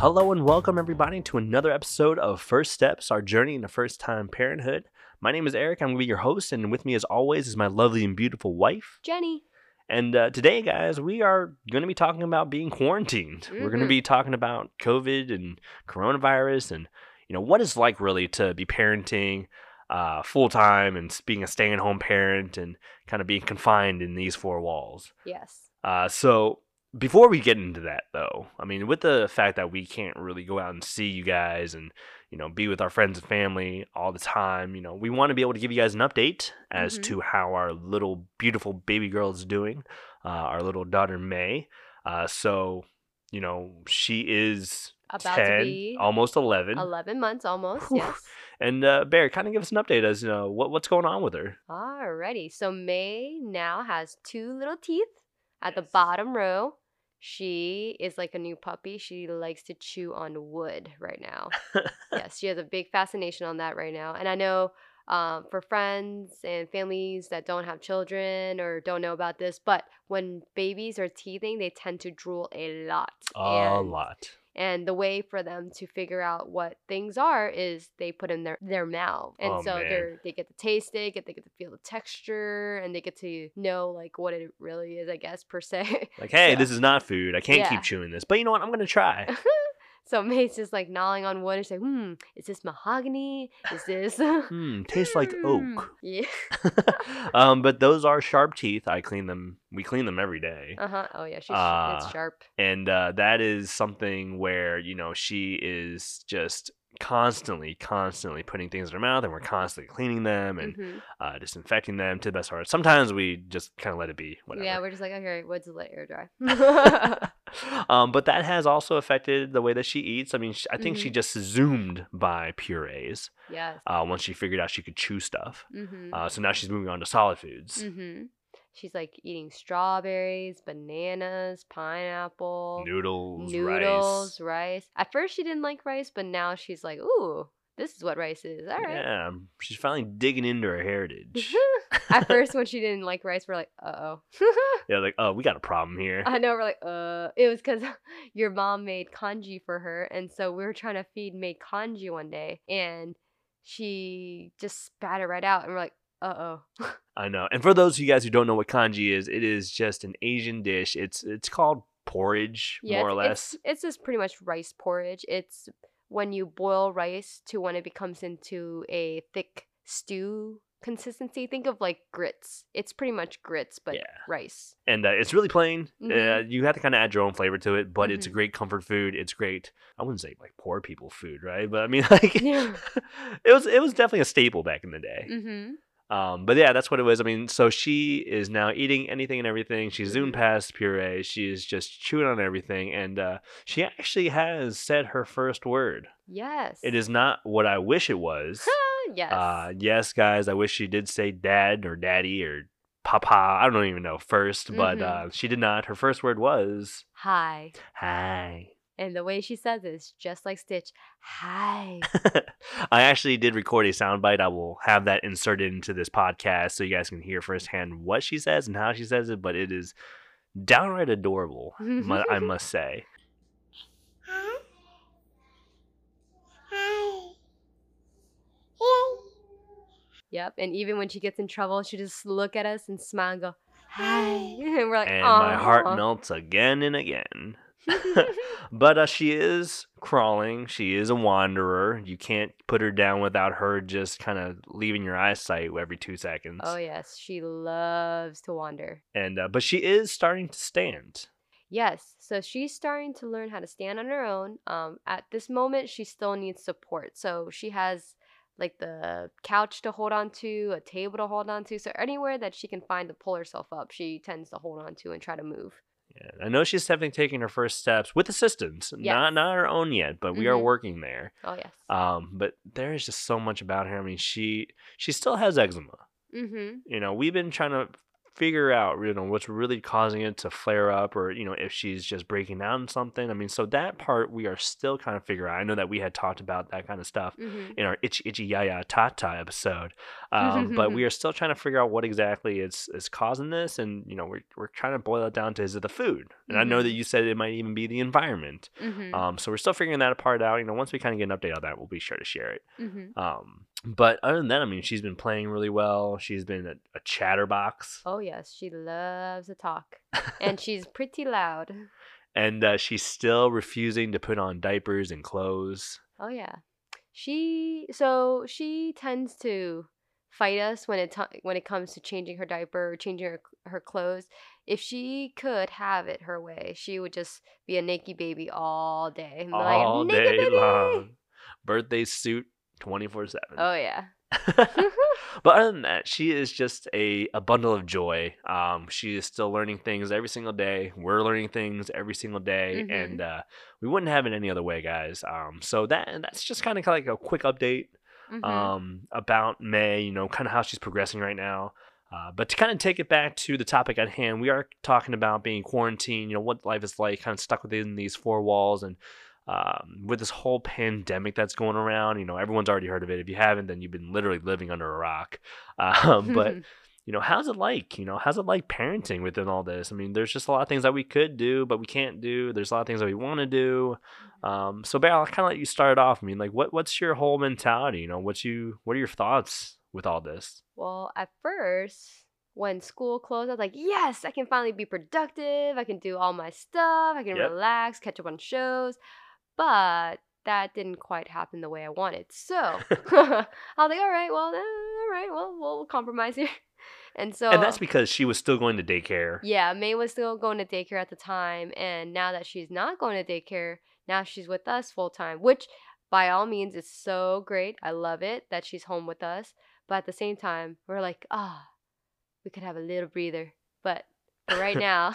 Hello and welcome everybody to another episode of First Steps, our journey into first time parenthood. My name is Eric. I'm going to be your host, and with me, as always, is my lovely and beautiful wife. Jenny. And uh, today, guys, we are going to be talking about being quarantined. We're going to be talking about COVID and coronavirus, and you know what it's like really to be parenting uh, full time and being a stay at home parent and kind of being confined in these four walls. Yes. Uh, so before we get into that, though, I mean, with the fact that we can't really go out and see you guys and you know be with our friends and family all the time, you know, we want to be able to give you guys an update as Mhm. to how our little beautiful baby girl is doing, uh, our little daughter May. Uh, so you know, she is About 10, to be almost eleven. 11 months almost. Whew. Yes. And uh, Bear, kind of give us an update as you know what what's going on with her. Alrighty. So May now has two little teeth at the bottom row. She is like a new puppy. She likes to chew on wood right now. yes, she has a big fascination on that right now. And I know um, for friends and families that don't have children or don't know about this, but when babies are teething, they tend to drool a lot. A And lot. And the way for them to figure out what things are is they put in their, their mouth. And Oh, so they're they get to taste it, get they get to feel the texture, and they get to know like what it really is, I guess, per se. Like, hey, Yeah. this is not food. I can't Yeah. keep chewing this, but you know what? I'm gonna try. so May's just like gnawing on wood and she's like, hmm, is this mahogany? Is this Hmm, tastes like Hmm. oak. Yeah. um, but those are sharp teeth. I clean them. We clean them every day, Uh-huh. Oh yeah, she's Uh, it's sharp. and uh, that is something where you know she is just constantly, constantly putting things in her mouth, and we're constantly cleaning them and Mhm. uh, disinfecting them to the best of our. Sometimes we just kind of let it be. Whatever. Yeah, we're just like, okay, what's the let air dry? um, but that has also affected the way that she eats. I mean, sh I think she Mhm. just zoomed by purees yes. uh, once she figured out she could chew stuff. Mm-hmm. Uh, so now she's moving on to solid foods. She's like eating strawberries, bananas, pineapple, Noodles, noodles, rice. rice. At first, she didn't like rice, but now she's like, ooh, this is what rice is. All right. Yeah, she's finally digging into her heritage. At first, when she didn't like rice, we're like, uh oh. yeah, like, oh, we got a problem here. I know, we're like, uh, it was because your mom made congee for her. And so we were trying to feed May congee one day, and she just spat it right out. And we're like, uh oh. I know. And for those of you guys who don't know what congee is, it is just an Asian dish. It's it's called porridge, Yeah, more or less. It's, it's just pretty much rice porridge. It's when you boil rice to when it becomes into a thick stew consistency. Think of like grits. It's pretty much grits, but Yeah. rice. and uh, it's really plain. Uh, Mhm. you have to kind of add your own flavor to it, but it's a Mhm. great comfort food. It's great. I wouldn't say like poor people food, right? But I mean, like, Yeah. it was it was definitely a staple back in the day. Mm-hmm. Um, but yeah, that's what it was. I mean, so she is now eating anything and everything. She zoomed Mhm. past puree. She is just chewing on everything, and uh, she actually has said her first word. Yes. It is not what I wish it was. yes. Uh, yes, guys, I wish she did say dad or daddy or papa. I don't even know first, but Mhm. uh, she did not. Her first word was Hi. hi. And the way she says it is just like Stitch. Hi. I actually did record a soundbite. I will have that inserted into this podcast so you guys can hear firsthand what she says and how she says it. But it is downright adorable, I must say. Hi. Hi. Yay. yep. And even when she gets in trouble, she just look at us and smile and go, Hi. And we're like, And my heart melts again and again. but uh, she is crawling. She is a wanderer. You can't put her down without her just kind of leaving your eyesight every two seconds. Oh yes, she loves to wander. And uh, but she is starting to stand. Yes, so she's starting to learn how to stand on her own. Um, at this moment, she still needs support. So she has like the couch to hold on to, a table to hold on to. So anywhere that she can find to pull herself up, she tends to hold on to and try to move. Yeah, I know she's definitely taking her first steps with assistance, not Yes. not her own yet, but we are Mhm. working there. Oh yes. Um, but there is just so much about her. I mean, she she still has eczema. mm-hmm. You know, we've been trying to figure out, you know, what's really causing it to flare up, or you know, if she's just breaking down something. I mean, so that part we are still kind of figuring out. I know that we had talked about that kind of stuff Mhm. in our itchy itchy yaya tata episode, um, but we are still trying to figure out what exactly is is causing this, and you know, we're we're trying to boil it down to is it the food? And I know that Mhm. you said it might even be the environment. Mhm. Um, so we're still figuring that part out. You know, once we kind of get an update on that, we'll be sure to share it. Mhm. Um, but other than that, I mean, she's been playing really well. She's been a, a chatterbox, Oh yes, she loves to talk, and she's pretty loud. and uh, she's still refusing to put on diapers and clothes. Oh yeah, she so she tends to fight us when it t- when it comes to changing her diaper or changing her her clothes. If she could have it her way, she would just be a naked baby all day. be like, all day baby!" long. Birthday suit, twenty four seven. Oh yeah. but other than that, she is just a, a bundle of joy. Um, she is still learning things every single day. We're learning things every single day, Mhm. and uh, we wouldn't have it any other way, guys. Um, so that that's just kind of like a quick update Mhm. um, about May. You know, kind of how she's progressing right now. Uh, but to kind of take it back to the topic at hand, we are talking about being quarantined. You know, what life is like, kind of stuck within these four walls, and um, with this whole pandemic that's going around. You know, everyone's already heard of it. If you haven't, then you've been literally living under a rock. Um, but you know, how's it like? You know, how's it like parenting within all this? I mean, there's just a lot of things that we could do, but we can't do. There's a lot of things that we want to do. Um, so, Bear, I'll kind of let you start off. I mean, like, what what's your whole mentality? You know, what's you what are your thoughts with all this? Well, at first, when school closed, I was like, yes, I can finally be productive. I can do all my stuff. I can Yep. relax, catch up on shows. But that didn't quite happen the way I wanted. So I was like, all right, well, eh, all right, well, we'll compromise here. And so, and that's because she was still going to daycare. yeah, May was still going to daycare at the time. And now that she's not going to daycare, now she's with us full time, which by all means is so great. I love it that she's home with us. But at the same time, we're like, ah, we could have a little breather. But for right now,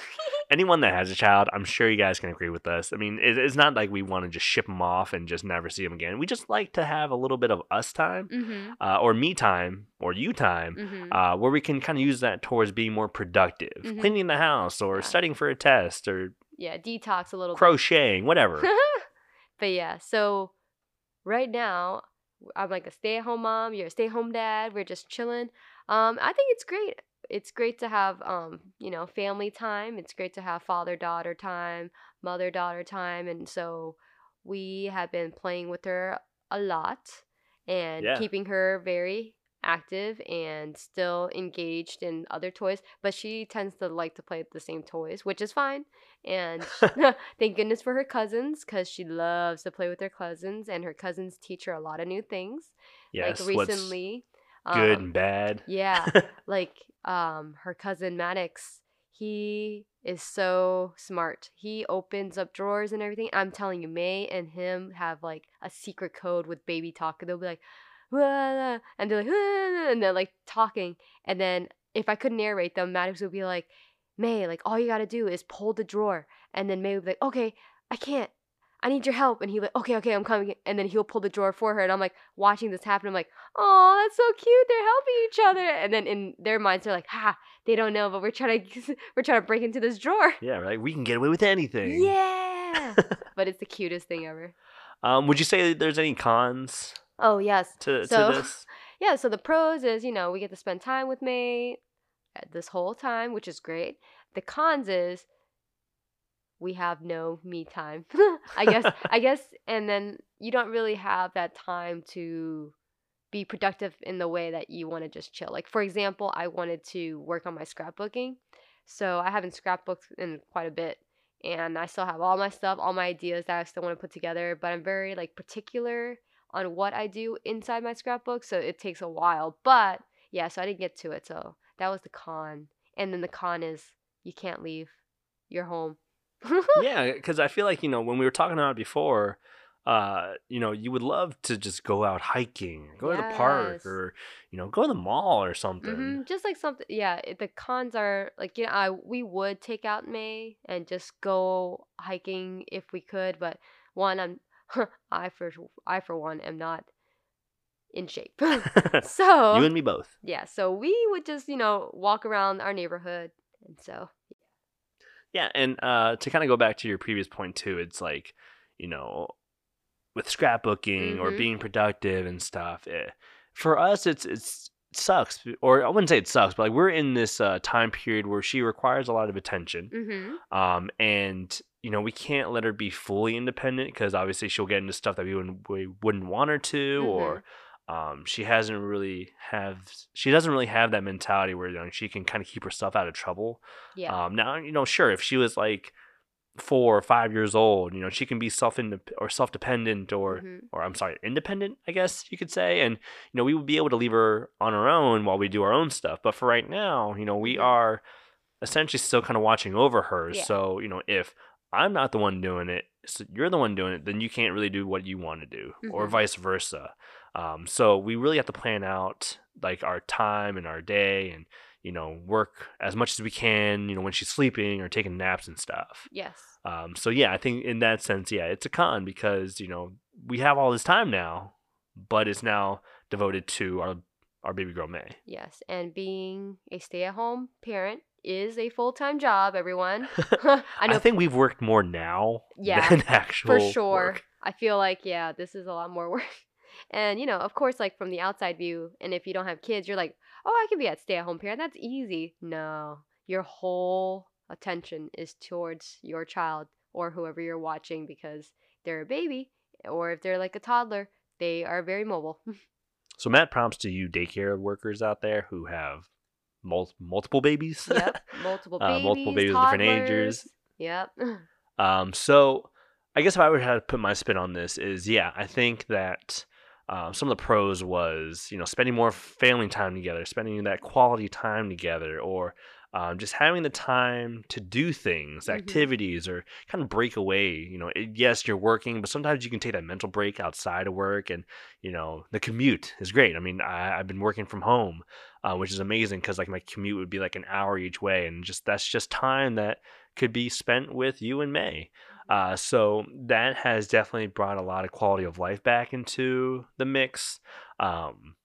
Anyone that has a child, I'm sure you guys can agree with us. I mean, it, it's not like we want to just ship them off and just never see them again. We just like to have a little bit of us time, mm-hmm, uh, or me time, or you time, mm-hmm. uh, where we can kind of use that towards being more productive, Mhm. cleaning the house, or Yeah. studying for a test, or yeah, detox a little bit. crocheting, whatever. but yeah, so right now I'm like a stay-at-home mom. You're a stay-at-home dad. We're just chilling. Um, I think it's great. It's great to have um, you know, family time. It's great to have father-daughter time, mother-daughter time, and so we have been playing with her a lot and Yeah. keeping her very active and still engaged in other toys but she tends to like to play with the same toys which is fine and thank goodness for her cousins because she loves to play with her cousins and her cousins teach her a lot of new things yes, like recently good um, and bad. yeah like um her cousin maddox he is so smart. He opens up drawers and everything. I'm telling you may and him have like a secret code with baby talk they'll be like "Wah," and they're like "Wah," and they're like talking. And then if i could narrate them maddox would be like may like all you gotta do is pull the drawer. And then may would be like okay i can't I need your help. And he'll like, okay, okay, I'm coming. And then he'll pull the drawer for her. And I'm like watching this happen. I'm like, oh, that's so cute. They're helping each other. And then in their minds, they're like, ha, they don't know, but we're trying to we're trying to break into this drawer. yeah, right. We can get away with anything. Yeah. but it's the cutest thing ever. Um, would you say that there's any cons Oh yes. to, So- to this? Yeah, so the pros is, you know, we get to spend time with May uh, this whole time, which is great. The cons is we have no me time. I guess I guess and then you don't really have that time to be productive in the way that you want to just chill. Like for example, I wanted to work on my scrapbooking. So I haven't scrapbooked in quite a bit and I still have all my stuff, all my ideas that I still want to put together, but I'm very like particular on what I do inside my scrapbook, so it takes a while. But yeah, so I didn't get to it. So that was the con. And then the con is you can't leave your home. yeah, because I feel like you know when we were talking about it before, uh, you know, you would love to just go out hiking, go to the park, or you know, go to the mall or something. hmm Just like something, yeah. it- The cons are like you know, I we would take out May and just go hiking if we could, but one, I'm I for I for one am not in shape. so you and me both. yeah, so we would just you know walk around our neighborhood, and so Yeah, and uh, to kind of go back to your previous point too, it's like, you know, with scrapbooking or Mhm. being productive and stuff. eh, for us, it's it's it sucks, or I wouldn't say it sucks, but like we're in this uh, time period where she requires a lot of attention, hmm um, and you know we can't let her be fully independent because obviously she'll get into stuff that we wouldn't we wouldn't want her to, or um, she hasn't really have she doesn't really have that mentality where you know, she can kind of keep herself out of trouble. yeah, Um, now, you know, sure, if she was like four or five years old, you know, she can be self or self dependent or mhm, or I'm sorry, independent, I guess you could say, and you know, we would be able to leave her on her own while we do our own stuff. But for right now, you know, we Mhm. are essentially still kind of watching over her. Yeah. So you know, if I'm not the one doing it, so you're the one doing it, then you can't really do what you want to do, or Mhm. vice versa. Um, so we really have to plan out like our time and our day, and you know, work as much as we can. You know, when she's sleeping or taking naps and stuff. yes, Um, so yeah, I think in that sense, yeah, it's a con because you know we have all this time now, but it's now devoted to our our baby girl May. yes, and being a stay-at-home parent is a full-time job. Everyone, I I, think we've worked more now Yeah, than actual for sure. work. I feel like yeah, this is a lot more work. And you know, of course, like from the outside view, and if you don't have kids, you're like, oh, I can be at stay-at-home parent. That's easy. No, your whole attention is towards your child or whoever you're watching because they're a baby, or if they're like a toddler, they are very mobile. So Matt prompts to you daycare workers out there who have mul- multiple babies. yep, multiple Uh, babies, multiple babies of different ages. Yep. Um, so I guess if I would have to put my spin on this is yeah, I think that um, some of the pros was you know spending more family time together, spending that quality time together, or um, just having the time to do things, Mhm. activities, or kind of break away. You know, it, yes, you're working, but sometimes you can take that mental break outside of work, and you know the commute is great. I mean, I, I've been working from home, uh, which is amazing because like my commute would be like an hour each way, and just that's just time that could be spent with you and May. Uh, so that has definitely brought a lot of quality of life back into the mix. Um,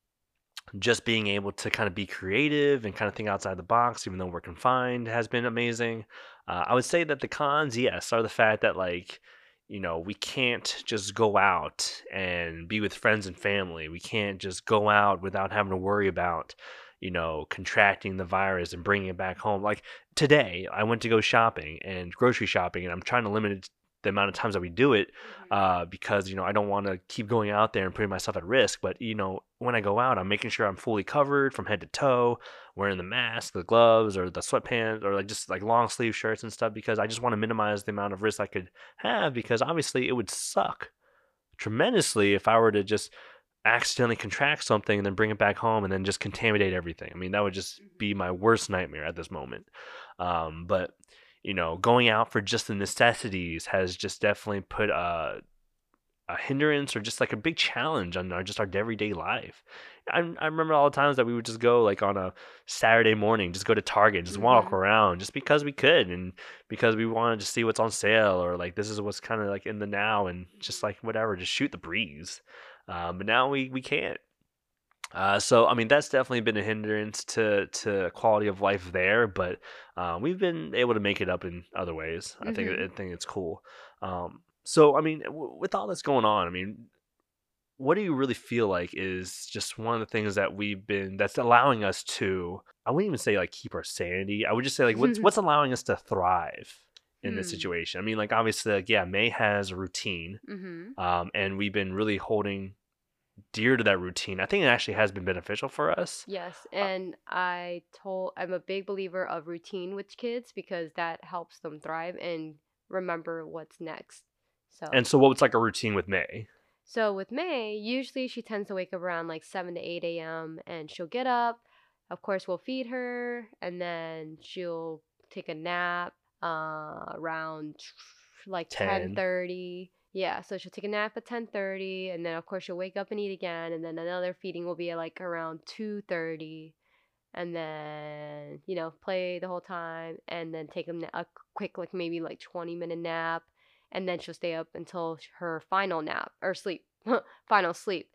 just being able to kind of be creative and kind of think outside the box, even though we're confined, has been amazing. Uh, I would say that the cons, yes, are the fact that like, you know, we can't just go out and be with friends and family. We can't just go out without having to worry about, you know, contracting the virus and bringing it back home. Like today, I went to go shopping and grocery shopping, and I'm trying to limit the amount of times that we do it uh, because you know I don't want to keep going out there and putting myself at risk. But you know, when I go out, I'm making sure I'm fully covered from head to toe, wearing the mask, the gloves, or the sweatpants, or like just like long sleeve shirts and stuff because I just want to minimize the amount of risk I could have because obviously it would suck tremendously if I were to just accidentally contract something and then bring it back home and then just contaminate everything. I mean, that would just be my worst nightmare at this moment. Um, but you know, going out for just the necessities has just definitely put a a hindrance or just like a big challenge on our just our everyday life. I, I remember all the times that we would just go like on a Saturday morning, just go to Target, just walk Mhm. around, just because we could and because we wanted to see what's on sale or like this is what's kind of like in the now and just like whatever, just shoot the breeze. Um, but now we we can't. Uh, so I mean that's definitely been a hindrance to to quality of life there, but uh, we've been able to make it up in other ways. I think Mhm. I think it's cool. Um, so I mean, w- with all that's going on, I mean, what do you really feel like is just one of the things that we've been that's allowing us to? I wouldn't even say like keep our sanity. I would just say like what's what's allowing us to thrive in this Hmm. situation. I mean, like obviously, like yeah, May has a routine, hmm um, and we've been really holding dear to that routine. I think it actually has been beneficial for us. Yes, and I told I'm a big believer of routine with kids because that helps them thrive and remember what's next. So And so, what's like a routine with May? So with May, usually she tends to wake up around like 7 to 8 a.m. and she'll get up. Of course, we'll feed her and then she'll take a nap uh, around like 10. 10:30. Yeah, so she'll take a nap at 10:30 and then of course she'll wake up and eat again and then another feeding will be like around 2:30 and then, you know, play the whole time and then take a, a quick like maybe like 20 minute nap and then she'll stay up until her final nap or sleep, final sleep.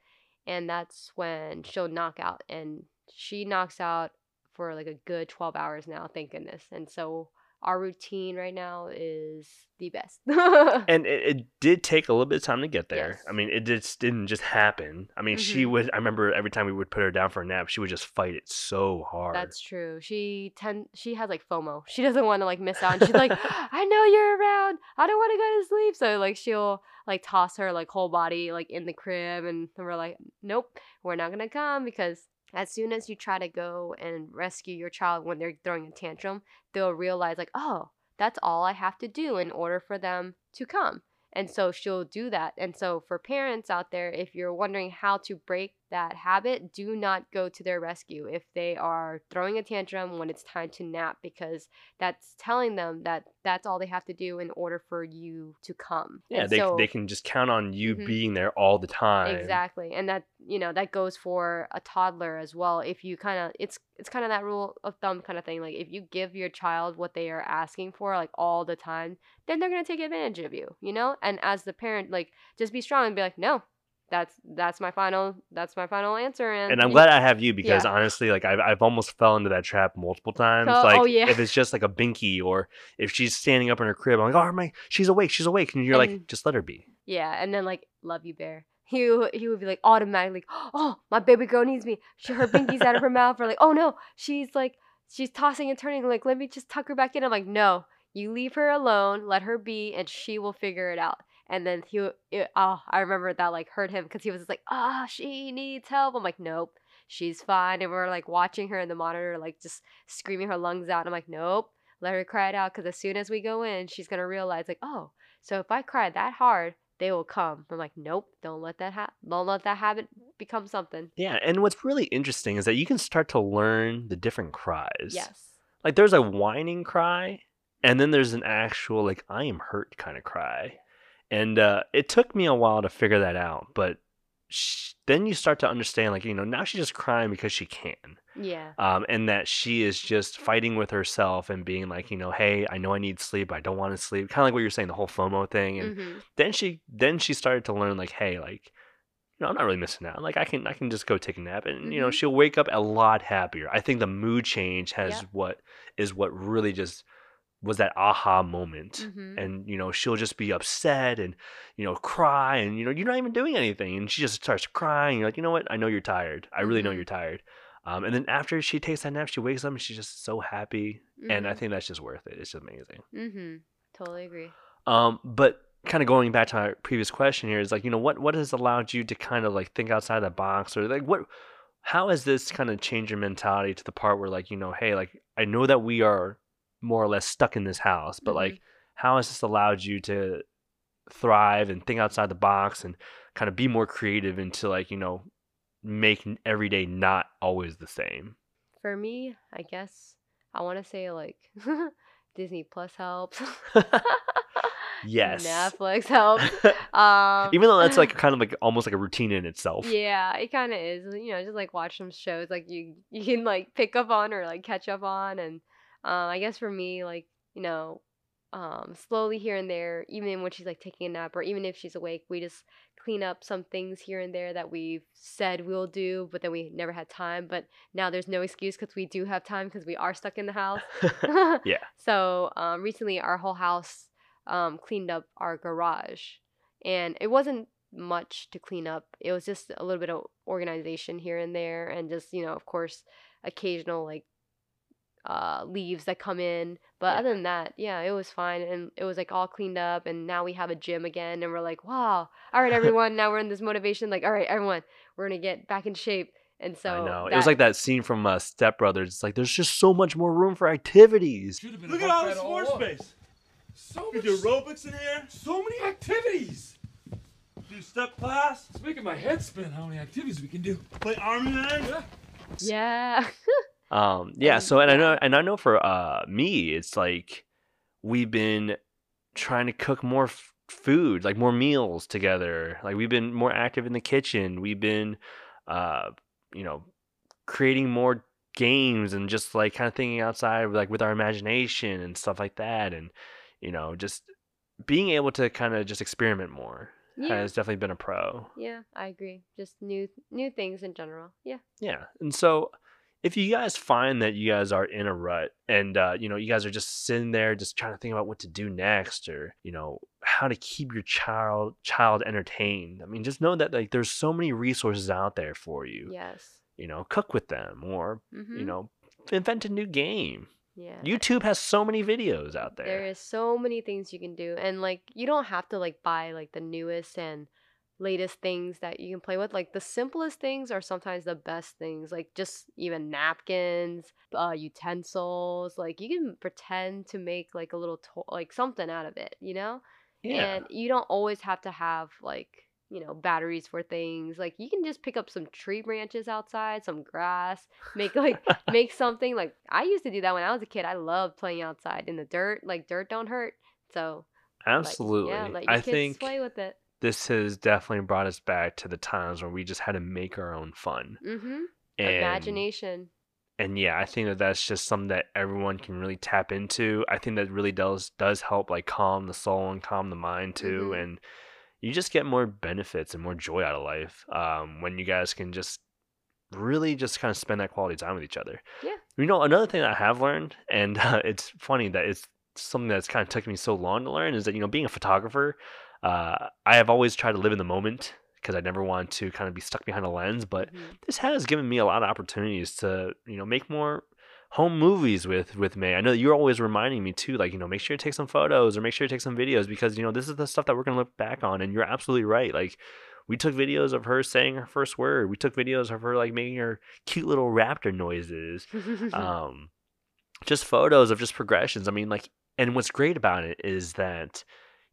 and that's when she'll knock out and she knocks out for like a good 12 hours now thank goodness and so our routine right now is the best and it, it did take a little bit of time to get there. Yes. I mean, it just didn't just happen. I mean, she Mhm. would. I remember every time we would put her down for a nap, she would just fight it so hard. That's true. She tend she has like FOMO. She doesn't want to like miss out. And she's like, I know you're around. I don't want to go to sleep. So like she'll like toss her like whole body like in the crib, and we're like, nope, we're not gonna come because as soon as you try to go and rescue your child when they're throwing a tantrum, they'll realize like, oh, that's all I have to do in order for them to come. And so she'll do that. And so for parents out there, if you're wondering how to break that habit, do not go to their rescue if they are throwing a tantrum when it's time to nap because that's telling them that that's all they have to do in order for you to come. yeah, And they so- they can just count on you Mhm. being there all the time. Exactly. And that, you know, that goes for a toddler as well. If you kind of it's it's kind of that rule of thumb kind of thing. Like if you give your child what they are asking for like all the time, then they're going to take advantage of you, you know? And as the parent like just be strong and be like, "No. That's that's my final that's my final answer." And And I'm glad I have you because Yeah. honestly, like I've I've almost fell into that trap multiple times. Oh, oh like oh, yeah. if it's just like a binky or if she's standing up in her crib, I'm like, oh my, she's awake, she's awake, and you're like, just let her be. Yeah, and then like love you bear. He he would be like automatically, oh my baby girl needs me. She her binky's out of her mouth. Or like, oh no, she's like she's tossing and turning. Like let me just tuck her back in. I'm like, no, you leave her alone, let her be, and she will figure it out. And then he, it, oh, I remember that like hurt him because he was just like, oh, she needs help. I'm like, nope, she's fine. And we're like watching her in the monitor, like just screaming her lungs out. I'm like, nope, let her cry it out because as soon as we go in, she's gonna realize like, oh, so if I cry that hard, they will come. I'm like, nope, don't let that happen. don't let that habit become something. Yeah, and what's really interesting is that you can start to learn the different cries. Yes. Like there's a whining cry, and then there's an actual like I am hurt kind of cry, and uh, it took me a while to figure that out. But sh- then you start to understand, like you know, now she's just crying because she can, Yeah. um, and that she is just fighting with herself and being like, you know, hey, I know I need sleep, I don't want to sleep, kind of like what you're saying, the whole FOMO thing, and hmm then she then she started to learn like, hey, like. You know, I'm not really missing out. Like I can, I can just go take a nap, and you know, Mhm. she'll wake up a lot happier. I think the mood change has Yep. what is what really just was that aha moment. Hmm and you know she'll just be upset and you know cry and you know you're not even doing anything. And she just starts crying. You're like you know what? I know you're tired. I really know Mhm. you're tired. Um, and then after she takes that nap she wakes up and she's just so happy. And i think that's just worth it. It's just amazing. Hmm Totally agree. um, but kind of going back to our previous question here is like you know what what has allowed you to kind of like think outside the box or like what how has this kind of changed your mentality to the part where like you know hey like i know that we are more or less stuck in this house but Mhm. like how has this allowed you to thrive and think outside the box and kind of be more creative and to like you know make every day not always the same For me, I guess I want to say like Disney Plus helps. yes Netflix helps. Um, even though that's like kind of like almost like a routine in itself Yeah, it kind of is. You know, just like watch some shows like you you can like pick up on or like catch up on, and um, I guess for me, like you know, um, slowly here and there, even when she's like taking a nap or even if she's awake, we just clean up some things here and there that we've said we'll do, but then we never had time. But now there's no excuse because we do have time because we are stuck in the house. Yeah. So um, recently, our whole house um, cleaned up our garage, and it wasn't much to clean up. It was just a little bit of organization here and there, and just you know, of course, occasional like uh, leaves that come in. But Yeah. other than that, yeah, it was fine, and it was like all cleaned up. And now we have a gym again, and we're like, wow, all right, everyone, now we're in this motivation. Like, all right, everyone, we're gonna get back in shape. And so I know. it was like that scene from uh, Step Brothers. It's like there's just so much more room for activities. Look at all this floor up. space. So We much, do aerobics in here. so many activities. Do step class. It's making my head spin. How many activities we can do? Play army man. Yeah. yeah. Um, yeah. So and I know and I know for uh me, it's like we've been trying to cook more f- food, like more meals together. Like we've been more active in the kitchen. We've been, uh, you know, creating more games and just like kind of thinking outside, like with our imagination and stuff like that, and you know, just being able to kind of just experiment more. Yeah. has definitely been a pro. Yeah, I agree. Just new new things in general. Yeah. Yeah. And so if you guys find that you guys are in a rut and uh, you know, you guys are just sitting there just trying to think about what to do next or, you know, how to keep your child child entertained. I mean, just know that like there's so many resources out there for you. Yes. You know, cook with them or, Mm-hmm. you know, invent a new game. Yeah. YouTube has so many videos out there. There is so many things you can do, and like you don't have to like buy like the newest and latest things that you can play with. Like the simplest things are sometimes the best things. Like just even napkins, uh, utensils. Like you can pretend to make like a little to- like something out of it, you know. yeah. And you don't always have to have like you know batteries for things. Like you can just pick up some tree branches outside, some grass, make like make something like I used to do that when I was a kid. I loved playing outside in the dirt. Like dirt don't hurt. So like, Absolutely. yeah, let your I kids think play with it. This has definitely brought us back to the times when we just had to make our own fun. Mm-hmm. And, Imagination. and yeah, I think that that's just something that everyone can really tap into. I think that really does does help like calm the soul and calm the mind too, Mhm. and you just get more benefits and more joy out of life um, when you guys can just really just kind of spend that quality time with each other. Yeah. You know, another thing that I have learned, and uh, it's funny that it's something that's kind of took me so long to learn, is that you know, being a photographer, uh, I have always tried to live in the moment because I never want to kind of be stuck behind a lens, but Mhm. this has given me a lot of opportunities to you know make more home movies with with May. I know you're always reminding me too, like you know, make sure you take some photos or make sure you take some videos because you know this is the stuff that we're gonna look back on. And you're absolutely right. Like we took videos of her saying her first word. We took videos of her like making her cute little raptor noises. Um, just photos of just progressions. I mean, like, and what's great about it is that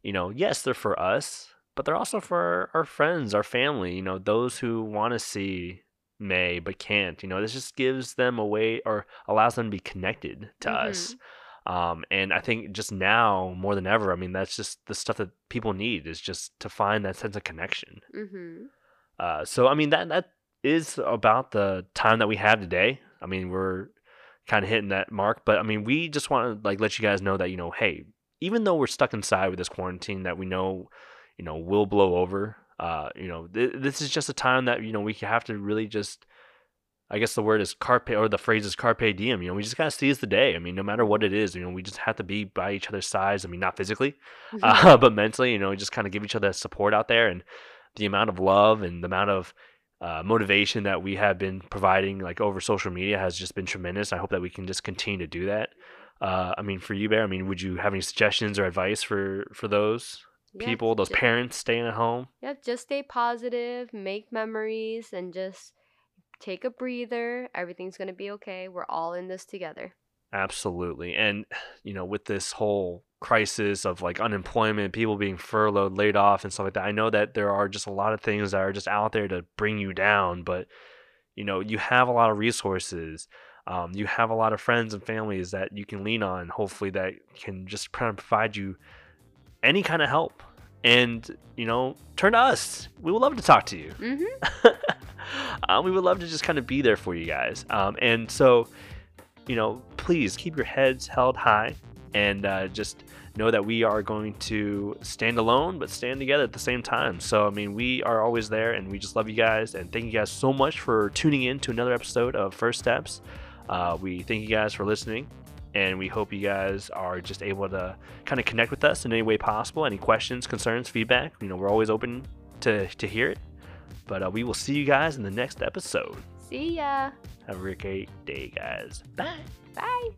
you know, yes, they're for us, but they're also for our friends, our family. You know, those who want to see May but can't. You know, this just gives them a way or allows them to be connected to us. Um, and I think just now more than ever, I mean, that's just the stuff that people need is just to find that sense of connection. mm-hmm. Uh, so I mean that that is about the time that we have today. I mean we're kind of hitting that mark, but I mean we just want to like let you guys know that you know, hey, even though we're stuck inside with this quarantine that we know, you know, will blow over. Uh, you know, th- this is just a time that you know we have to really just. I guess the word is carpe or the phrase is carpe diem. You know, we just gotta seize the day. I mean, no matter what it is, you know, we just have to be by each other's sides. I mean, not physically, uh, but mentally, you know, just kind of give each other support out there, and the amount of love and the amount of uh, motivation that we have been providing, like over social media, has just been tremendous. I hope that we can just continue to do that. Uh, I mean, for you, Bear, I mean, would you have any suggestions or advice for for those Yeah, people, those ju- parents staying at home? Yep, just stay positive, make memories, and just take a breather. Everything's gonna be okay. We're all in this together. Absolutely. And, you know, with this whole crisis of like unemployment, people being furloughed, laid off, and stuff like that, I know that there are just a lot of things that are just out there to bring you down, but, you know, you have a lot of resources. Um, you have a lot of friends and families that you can lean on, hopefully, that can just kind of provide you any kind of help. And, you know, turn to us. We would love to talk to you. Mm-hmm. um, we would love to just kind of be there for you guys. Um, and so, you know, please keep your heads held high and uh, just know that we are going to stand alone but stand together at the same time. So, I mean, we are always there and we just love you guys. And thank you guys so much for tuning in to another episode of First Steps. Uh, we thank you guys for listening. And we hope you guys are just able to kind of connect with us in any way possible. Any questions, concerns, feedback, you know, we're always open to, to hear it. But uh, we will see you guys in the next episode. See ya. Have a great day, guys. Bye. Bye.